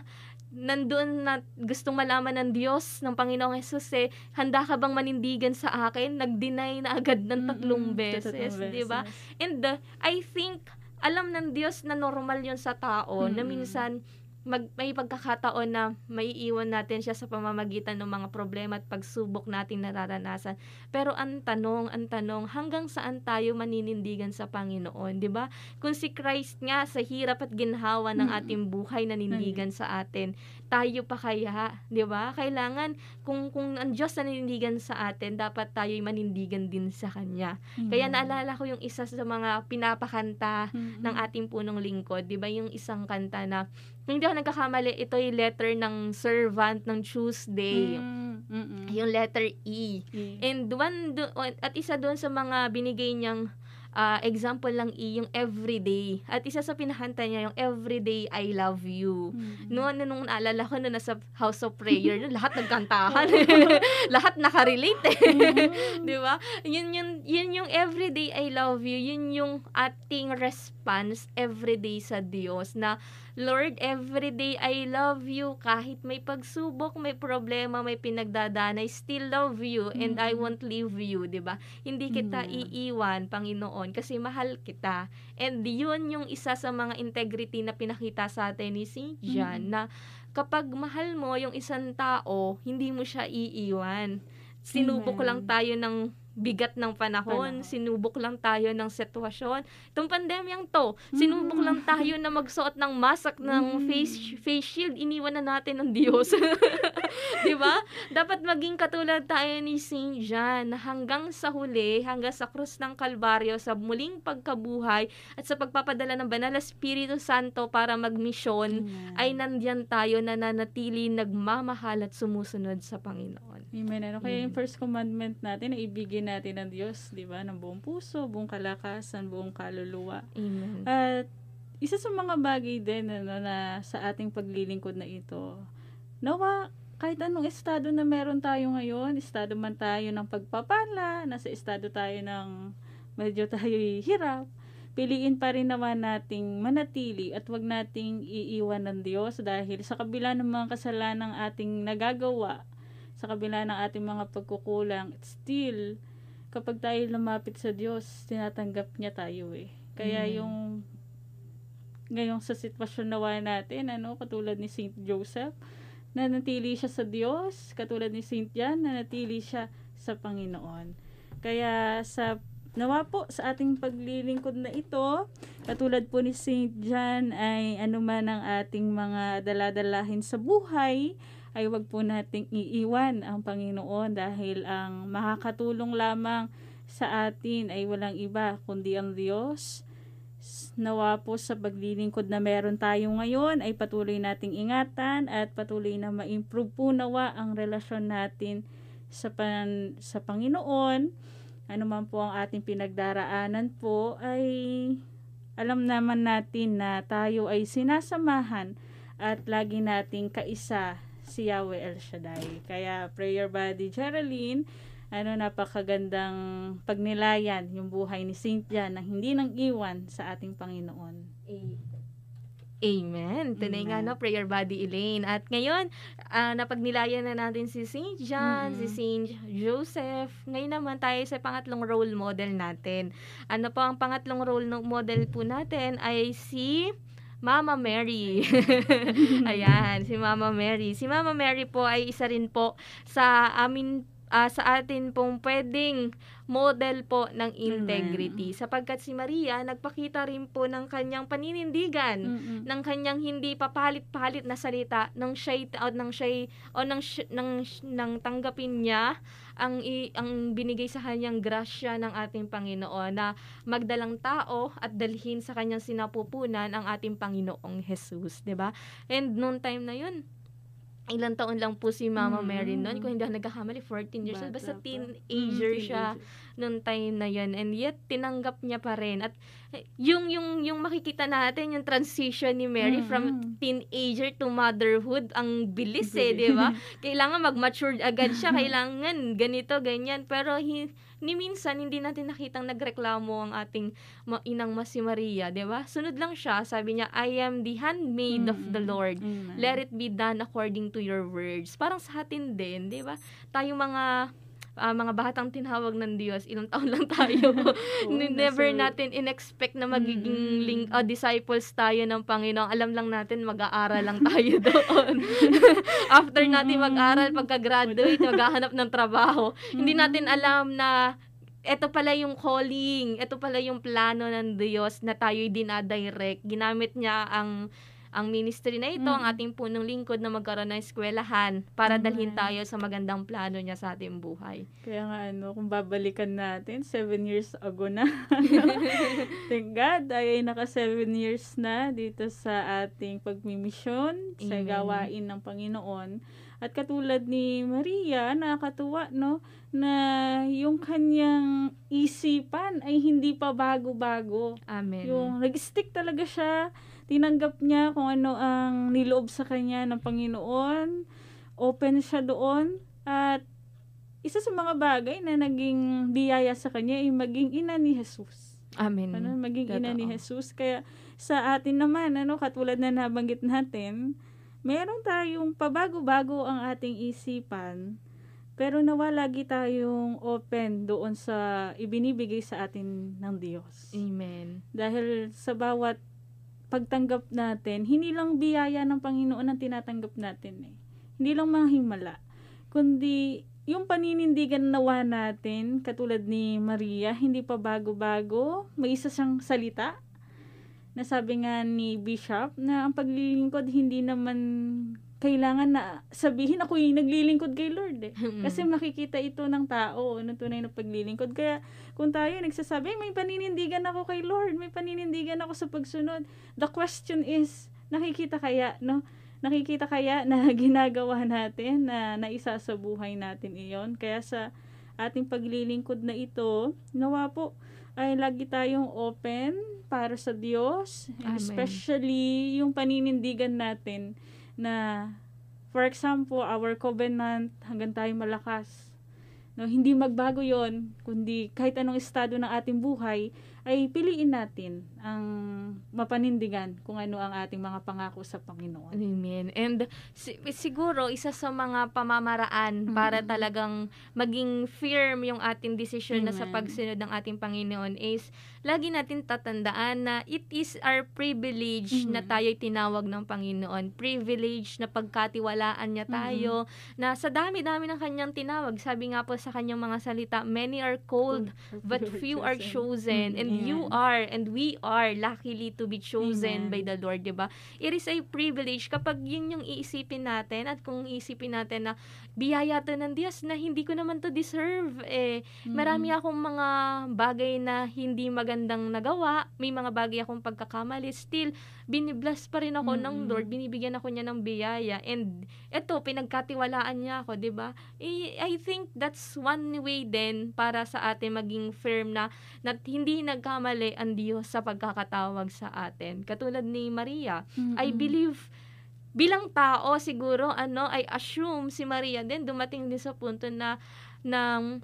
nandoon na gustong malaman ng Diyos, ng Panginoong Jesus eh, handa ka bang manindigan sa akin? Nag-deny na agad ng tatlong Mm-mm. beses, 'di ba? And uh, I think alam ng Diyos na normal 'yon sa tao na Mm-mm. minsan mag, may pagkakataon na maiiwan natin siya sa pamamagitan ng mga problema at pagsubok natin nararanasan. Pero ang tanong, ang tanong, hanggang saan tayo maninindigan sa Panginoon, 'di ba? Kung si Christ nga sa hirap at ginhawa ng ating buhay nanindigan sa atin, tayo pa kaya, 'di ba? Kailangan kung kung ang Diyos nanindigan sa atin, dapat tayo'y manindigan din sa kanya. Kaya Amen. naalala ko yung isa sa mga pinapakanta Mm-mm. ng ating punong lingkod, 'di ba? Yung isang kanta na kung hindi ako nagkakamali, ito yung letter ng servant ng Tuesday. Mm, mm-mm. Yung letter E. Yeah. And one do- at isa doon sa mga binigay niyang ah, example lang E, yung everyday. At isa sa pinakanta niya yung everyday I love you. Mm-mm. No, ano, nung naalala ko na nasa house of prayer, lahat nagkantahan. lahat nakarelate eh. Mm. 'Di ba? Yun yun yun yung everyday I love you, yun yung ating response everyday sa Diyos na Lord, everyday I love you kahit may pagsubok, may problema, may pinagdadaan, I still love you and I Mm. won't leave you, 'di ba? Hindi kita Mm. iiwan, Panginoon, kasi mahal kita. And yun yung isa sa mga integrity na pinakita sa atin ni St. John Mm. na kapag mahal mo yung isang tao, hindi mo siya iiwan. Sinubok Amen. lang tayo ng bigat ng panahon, Panahon. sinubok lang tayo ng sitwasyon. Itong pandemyang to, sinubok Mm. lang tayo na magsuot ng mask ng Mm. face face shield, iniwan na natin ng Diyos. 'Di ba? Dapat maging katulad tayo ni Saint John na hanggang sa huli, hanggang sa krus ng Kalbaryo, sa muling pagkabuhay at sa pagpapadala ng Banal na Espiritu Santo para magmisyon, Amen. ay nandyan tayo na nanatili nagmamahal at sumusunod sa Panginoon. Amen. Ano kaya yung Mm. first commandment natin na ibigin natin ng Diyos, di ba? Ng buong puso, buong kalakasan, buong kaluluwa. Amen. At isa sa mga bagay din ano, na sa ating paglilingkod na ito, nawa kahit anong estado na meron tayo ngayon, estado man tayo ng pagpapala, nasa estado tayo ng medyo tayo hirap, piliin pa rin naman nating manatili at wag nating iiwan ng Diyos dahil sa kabila ng mga kasalanang ating nagagawa, sa kabila ng ating mga pagkukulang, still, kapag tayo lumapit sa Diyos, tinatanggap niya tayo eh. Kaya Amen. yung ngayong sa sitwasyon nawa natin, ano, katulad ni Saint Joseph, nanatili siya sa Diyos, katulad ni Saint John, nanatili siya sa Panginoon. Kaya sa nawa po sa ating paglilingkod na ito, katulad po ni Saint John ay anuman ang ating mga daladalahin sa buhay, ay wag po nating iiwan ang Panginoon dahil ang makakatulong lamang sa atin ay walang iba kundi ang Diyos. Nawa po sa paglilingkod na meron tayo ngayon ay patuloy nating ingatan at patuloy na ma-improve po nawa ang relasyon natin sa, pan, sa Panginoon. Ano man po ang ating pinagdaraanan po ay alam naman natin na tayo ay sinasamahan at lagi nating kaisa si Yahweh El Shaddai. Kaya prayer buddy Geraldine, ano napakagandang pagnilayan yung buhay ni Saint John na hindi nang iwan sa ating Panginoon. Amen. Tunay nga no, prayer body Elaine. At ngayon, ah, napagnilayan na natin si St. John, si Mm-mm. St. Joseph. Ngayon naman tayo sa pangatlong role model natin. Ano po ang pangatlong role model po natin ay si Mama Mary. Ayan, si Mama Mary. Si Mama Mary po ay isa rin po sa amin ah, sa atin pong pwedeng model po ng integrity sapagkat si Maria nagpakita rin po ng kanyang paninindigan Mm-mm. ng kanyang hindi papalit-palit na salita nang siya o nang siya o nang sy- nang, nang tanggapin niya ang i, ang binigay sa kanyang grasya ng ating Panginoon na magdalang tao at dalhin sa kanyang sinapupunan ang ating Panginoong Jesus, 'di ba? And noon time na 'yun, ilang taon lang po si Mama Mm. Mary noon, kung hindi ako nagkakamali, 14 years old. Basta teenager Mm, siya noong time na yun. And yet tinanggap niya pa rin. At eh, yung yung yung makikita natin yung transition ni Mary from Mm-mm. teenager to motherhood ang bilis eh di ba? Kailangan mag-mature agad siya. Kailangan ganito ganyan. Pero hi, ni minsan hindi natin nakitang nagreklamo ang ating ma- inang ma si Maria di ba sunod lang siya sabi niya I am the handmaid of the. Lord Amen. let it be done according to your words. Parang sa atin din, di ba? Tayong mga ah, mga batang tinawag ng Diyos, ilang taon lang tayo. N- Never nasa- natin in-expect na magiging Mm-mm. ling- ah, disciples tayo ng Panginoon. Alam lang natin mag-aaral lang tayo doon. After natin mag-aral, pagka-graduate, maghahanap ng trabaho. Hindi Mm-mm. natin alam na ito pala yung calling, ito pala yung plano ng Diyos na tayo'y dinadirect. Ginamit niya ang ang ministry na ito, ang Mm. ating punong lingkod na magkaroon ng eskwelahan para dalhin Amen. tayo sa magandang plano niya sa ating buhay. Kaya nga ano, kung babalikan natin, seven years ago na. Thank God, ay naka seven years na dito sa ating pagmimisyon sa gawain ng Panginoon. At katulad ni Maria, nakakatuwa, no? Na yung kanyang isipan ay hindi pa bago-bago. Amen. Yung nag-stick talaga siya, tinanggap niya kung ano ang niloob sa kanya ng Panginoon, open siya doon, at isa sa mga bagay na naging biyaya sa kanya ay maging ina ni Jesus. Amen. Ano, maging ina ni Totoo. Jesus. Kaya sa atin naman, ano, katulad na nabanggit natin, meron tayong pabago-bago ang ating isipan, pero nawa lagi tayong open doon sa ibinibigay sa atin ng Diyos. Amen. Dahil sa bawat pagtanggap natin, hindi lang biyaya ng Panginoon ang tinatanggap natin eh. Hindi lang mga himala. Kundi yung paninindigan nawa natin, katulad ni Maria, hindi pa bago-bago, may isa siyang salita na sabi nga ni Bishop na ang paglilingkod hindi naman kailangan na sabihin ako yung naglilingkod kay Lord eh. Kasi makikita ito ng tao, ano tunay na paglilingkod. Kaya kung tayo nagsasabi, may paninindigan ako kay Lord, may paninindigan ako sa pagsunod. The question is, nakikita kaya, no? Nakikita kaya na ginagawa natin na naisa sa buhay natin iyon. Kaya sa ating paglilingkod na ito, nawa po ay lagi tayong open para sa Diyos. Amen. especially yung paninindigan natin na for example, our covenant hanggang tayo malakas. No, hindi magbago 'yon, kundi kahit anong estado ng ating buhay ay piliin natin ang mapanindigan kung ano ang ating mga pangako sa Panginoon. Amen. And si- siguro isa sa mga pamamaraan para Mm. talagang maging firm yung ating desisyon na sa Amen. pagsunod ng ating Panginoon is lagi natin tatandaan na it is our privilege na Mm. tayo'y tinawag ng Panginoon. Privilege na pagkatiwalaan niya tayo na sa dami-dami ng kanyang tinawag. Sabi nga po sa kanyang mga salita, many are called but few are chosen and Mm, you amen. are and we are luckily to be chosen Amen. by the Lord, 'di ba? It is a privilege kapag yun yung iisipin natin at kung iisipin natin na biyaya to ng Diyos na hindi ko naman to deserve eh marami akong mga bagay na hindi magandang nagawa, may mga bagay akong pagkakamali, still binibless pa rin ako ng Mm-mm. Lord, binibigyan ako niya ng biyaya and eto pinagkatiwalaan niya ako, 'di ba? Eh, I think that's one way din para sa atin maging firm na na hindi nagkamali ang Diyos sa pagkakatawag sa atin. Katulad ni Maria, I Mm-mm. believe bilang tao siguro ano I assume si Maria din dumating din sa punto na nang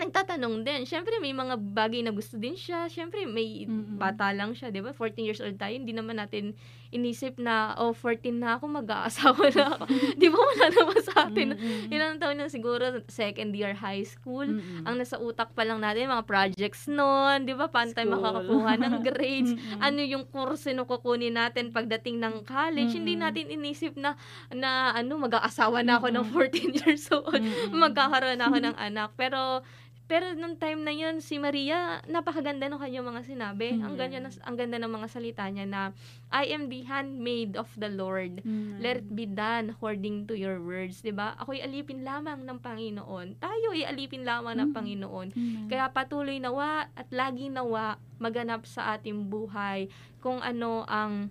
nagtatanong din. Siyempre, may mga bagay na gusto din siya. Siyempre, may Mm-mm. bata lang siya, di ba? 14 years old tayo. Hindi naman natin inisip na, oh, 14 na ako, mag-aasawa na ako. di ba wala naman sa atin? Mm-mm. Ilang taon na siguro, second year high school. Mm-mm. Ang nasa utak pa lang natin, mga projects noon, di ba? Paano tayo makakakuha ng grades? Mm-mm. ano yung kurso na kukunin natin pagdating ng college? Hindi Mm-mm. natin inisip na, na ano, mag-aasawa na ako ng Mm-mm. 14 years old Mm-mm. magkakaroon ako ng anak. Pero pero nung time na yun, si Maria, napakaganda ng kanyang mga sinabi. Ang ganda, ang ganda ng mga salita niya na, I am the handmaid of the Lord. Mm. Let it be done according to your words. 'di ba? Ako'y alipin lamang ng Panginoon. Tayo ay alipin lamang ng Mm. Panginoon. Amen. Kaya patuloy nawa at laging nawa maganap sa ating buhay kung ano ang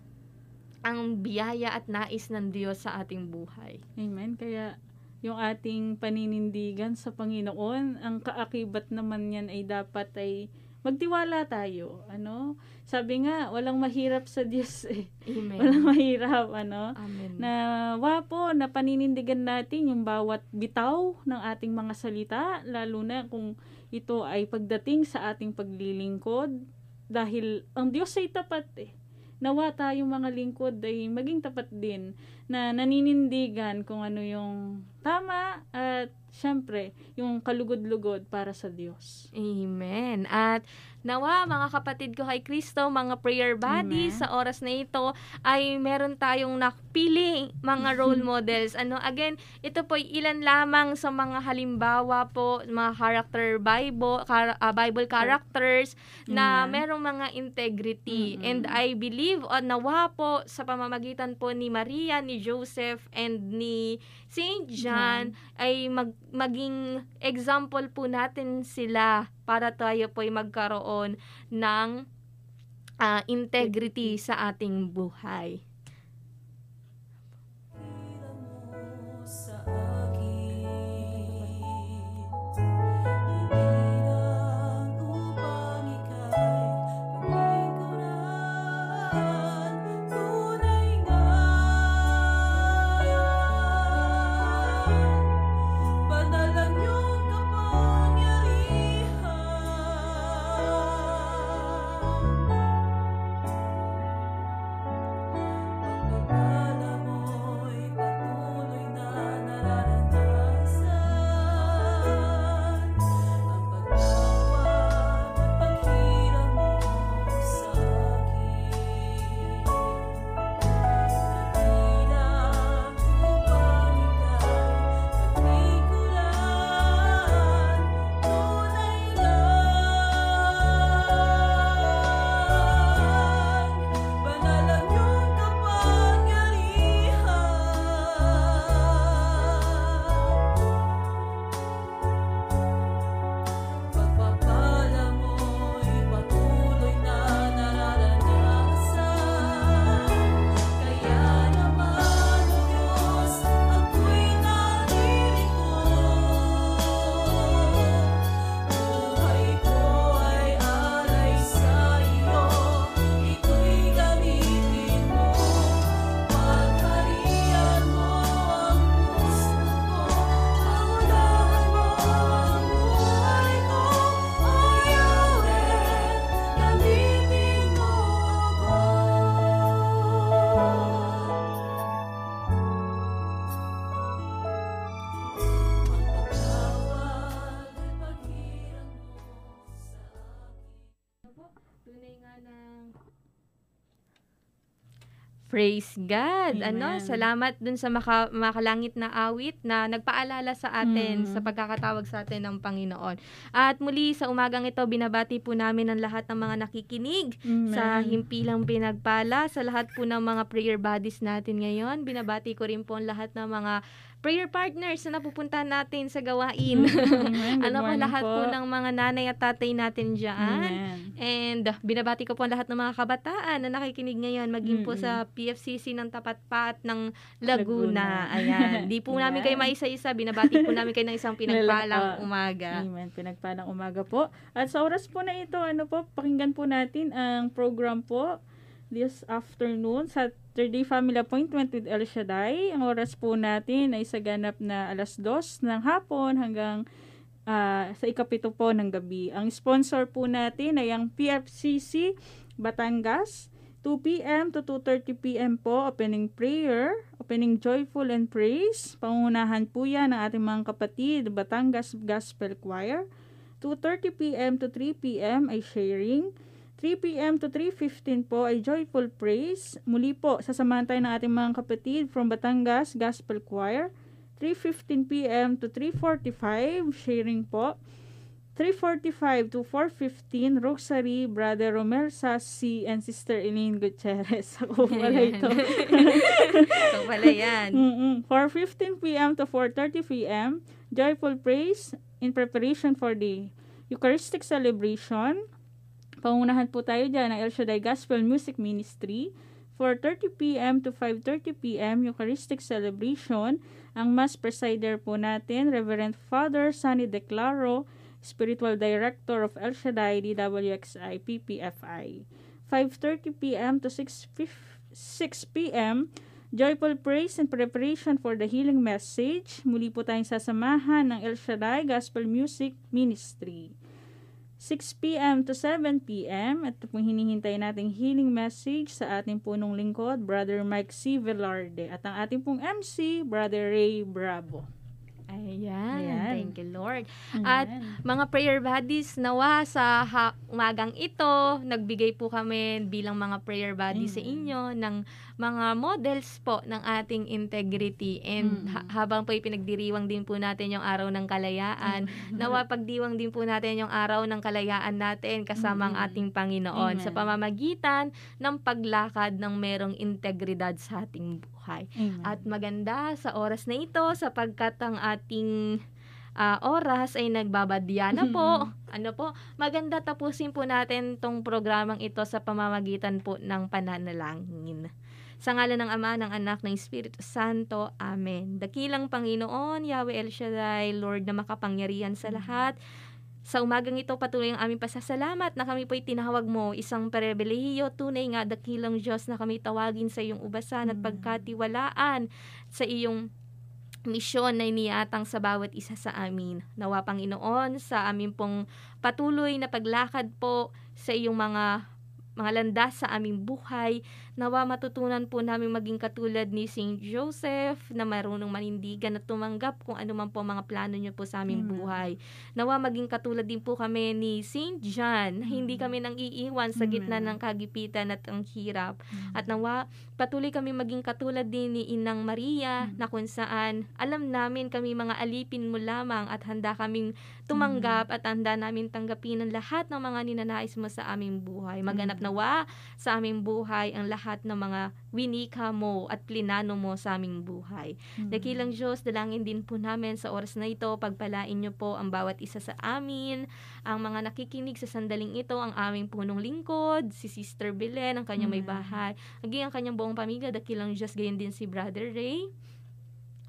ang biyaya at nais ng Diyos sa ating buhay. Amen. Kaya yung ating paninindigan sa Panginoon, ang kaakibat naman yan ay dapat ay magtiwala tayo. Ano? Sabi nga, walang mahirap sa Diyos eh. Amen. Walang mahirap, ano? Amen. Na wapo, na paninindigan natin yung bawat bitaw ng ating mga salita, lalo na kung ito ay pagdating sa ating paglilingkod. Dahil ang Diyos ay tapat eh. Nawa tayong mga lingkod ay maging tapat din na naninindigan kung ano yung tama at syempre yung kalugod-lugod para sa Diyos. Amen. At nawa mga kapatid ko kay Kristo, mga prayer buddies, Amen. sa oras na ito ay meron tayong napiling mga role models. Ano, again, ito po ay ilan lamang sa mga halimbawa po, mga character Bible, char- ah, Bible characters na Amen. merong mga integrity. Mm-mm. And I believe o nawa po sa pamamagitan po ni Maria, ni Joseph, and ni Saint John ay mag, maging example po natin sila para tayo po ay magkaroon ng ah, integrity sa ating buhay. Praise God. Ano, Amen. salamat dun sa maka, makalangit na awit na nagpaalala sa atin Mm. sa pagkakatawag sa atin ng Panginoon. At muli sa umagang ito, binabati po namin ang lahat ng mga nakikinig sa Amen. himpilang pinagpala, sa lahat po ng mga prayer buddies natin ngayon. Binabati ko rin po ang lahat ng mga prayer partners na napupunta natin sa gawain. Good ano po lahat po. po. ng mga nanay at tatay natin dyan. Amen. And uh, binabati ko po ang lahat ng mga kabataan na nakikinig ngayon, maging po Mm-mm. sa PFCC ng Tapat Pat ng Laguna. Laguna. Ayan. Di po namin kayo Ayan. maisa-isa. Binabati po namin kayo ng isang pinagpalang umaga. Amen. Pinagpalang umaga po. At sa oras po na ito, ano po, pakinggan po natin ang program po this afternoon, Saturday Family Appointment with El Shaddai. Ang oras po natin ay sa ganap na alas dos ng hapon hanggang ah, sa ikapito po ng gabi. Ang sponsor po natin ay ang PFCC Batangas. 2 p.m. to 2.30 p.m. po, opening prayer, opening joyful and praise. Pangunahan po yan ng ating mga kapatid, Batangas Gospel Choir. 2.30 p.m. to 3 p.m. ay sharing. 3 p.m. to 3.15 po ay joyful praise. Muli po, sasamahan tayo ng ating mga kapatid from Batangas Gospel Choir. 3.15 p.m. to 3.45, sharing po. 3.45 to 4.15, Rosary, Brother Romel Sassi, and Sister Elaine Gutierrez. Ako pala ito. Ito pala yan. Mm-mm. 4.15 p.m. to 4.30 p.m. Joyful Praise in preparation for the Eucharistic Celebration. Pangunahan po tayo dyan ng El Shaddai Gospel Music Ministry. 4.30 p.m. to 5.30 p.m. Eucharistic Celebration. Ang Mass Presider po natin, Reverend Father Sunny Declaro, Spiritual Director of El Shaddai DWXI PPFI. 5.30 p.m. to 6, 6 p.m. Joyful Praise and Preparation for the Healing Message. Muli po tayong sasamahan ng El Shaddai Gospel Music Ministry. 6 p.m. to 7 p.m. At pong hinihintay nating healing message sa ating punong lingkod, Brother Mike C. Velarde. At ang ating pong MC, Brother Ray Bravo. Ayan. Ayan. Thank you, Lord. At mga prayer buddies, nawa sa ha- umagang ito, nagbigay po kami bilang mga prayer buddies sa inyo ng mga models po ng ating integrity. And Mm. ha- habang po pinagdiriwang din po natin yung araw ng kalayaan, nawa pagdiwang din po natin yung araw ng kalayaan natin kasama ang Mm. ating Panginoon sa Amen. pamamagitan ng paglakad ng merong integridad sa ating buhay. Amen. At maganda sa oras na ito sapagkat ang ating ah, oras ay nagbabadya na po. ano po, maganda tapusin po natin tong programang ito sa pamamagitan po ng pananalangin. Sa ngalan ng Ama, ng Anak, ng Espiritu Santo. Amen. Dakilang Panginoon, Yahweh El Shaddai, Lord na makapangyarihan sa lahat. Sa umagang ito, patuloy ang aming pasasalamat na kami po'y tinawag mo, isang parebelihiyo, tunay nga dakilang Diyos na kami tawagin sa iyong ubasan at Mm. pagkatiwalaan sa iyong misyon na iniatang sa bawat isa sa amin. Nawa Panginoon, sa amin pong patuloy na paglakad po sa iyong mga mga landas sa aming buhay. Nawa matutunan po namin maging katulad ni St. Joseph na marunong manindigan at tumanggap kung ano man po mga plano niyo po sa aming Amen. buhay. Nawa maging katulad din po kami ni St. John. na Hindi Mm. kami nang iiwan sa gitna Amen. ng kagipitan at ang hirap. Mm. At nawa, patuloy kami maging katulad din ni Inang Maria Mm. na kung saan alam namin kami mga alipin mo lamang at handa kaming tumanggap Mm. at handa namin tanggapin ang lahat ng mga ninanais mo sa aming buhay. Maganap Mm. nawa sa aming buhay ang lahat ng mga winika mo at plinano mo sa aming buhay. Mm. Dakilang Diyos, dalangin din po namin sa oras na ito, pagpalain niyo po ang bawat isa sa amin, ang mga nakikinig sa sandaling ito, ang aming punong lingkod, si Sister Belen, ang kanyang may Amen. bahay, maging ang kanyang buong pamilya, dakilang Diyos, gayon din si Brother Ray,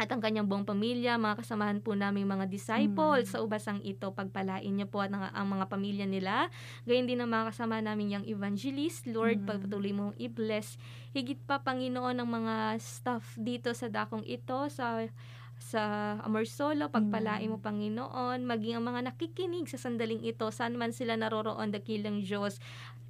at ang kanyang buong pamilya, mga kasamahan po namin mga disciples Amen. sa ubasang ito, pagpalain niyo po at ang, ang mga pamilya nila, gayon din ang mga kasama namin yung evangelist, Lord, Amen. pagpatuloy mo i-bless. Higit pa Panginoon ng mga staff dito sa dakong ito sa sa Amorsolo, pagpalain mo Panginoon, maging ang mga nakikinig sa sandaling ito, saan man sila naroroon, dakilang Diyos,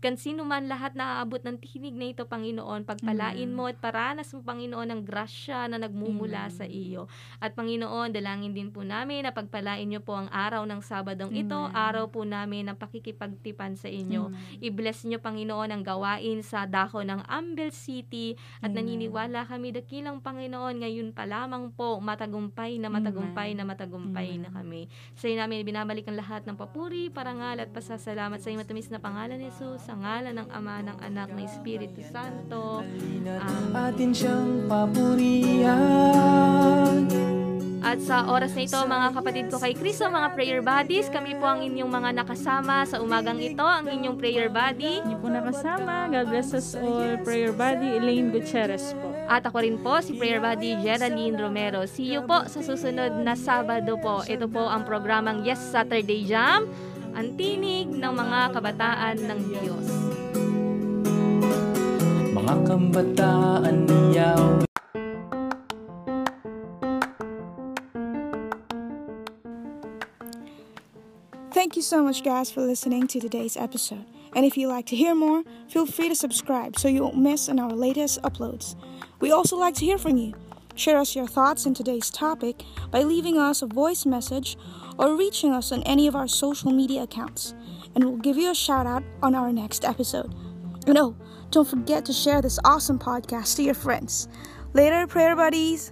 kan sino man lahat na aabot ng tinig na ito, Panginoon, pagpalain Amen. mo at paranas mo, Panginoon, ng grasya na nagmumula Amen. sa iyo. At Panginoon, dalangin din po namin na pagpalain niyo po ang araw ng Sabadong ito, Amen. araw po namin ng pakikipagtipan sa inyo. Amen. I-bless niyo Panginoon ang gawain sa dako ng Ambel City at Amen. naniniwala kami dakilang Panginoon ngayon pa lamang po matagumpay na matagumpay Amen. na matagumpay na Amen. kami. Sa iyo namin binabalik ang lahat ng papuri, parangal at pasasalamat sa iyo matamis na pangalan ni Jesus, sa ngalan ng Ama, ng Anak, ng Espiritu Santo. Amen. Atin siyang papurihan At sa oras na ito, mga kapatid ko kay Kristo, mga prayer buddies, kami po ang inyong mga nakasama sa umagang ito, ang inyong prayer buddy. Hindi po nakasama. God bless us all. Prayer Buddy, Elaine Gutierrez po. At ako rin po, si Prayer Buddy Geraldine Romero. See you po sa susunod na Sabado po. Ito po ang programang Yes Saturday Jam, ang tinig ng mga kabataan ng Diyos. Mga kambataan ni Yahweh Thank you so much, guys, for listening to today's episode. And if you'd like to hear more, feel free to subscribe so you won't miss on our latest uploads. We also like to hear from you. Share us your thoughts on today's topic by leaving us a voice message or reaching us on any of our social media accounts, and we'll give you a shout out on our next episode. And oh, don't forget to share this awesome podcast to your friends. Later, prayer buddies.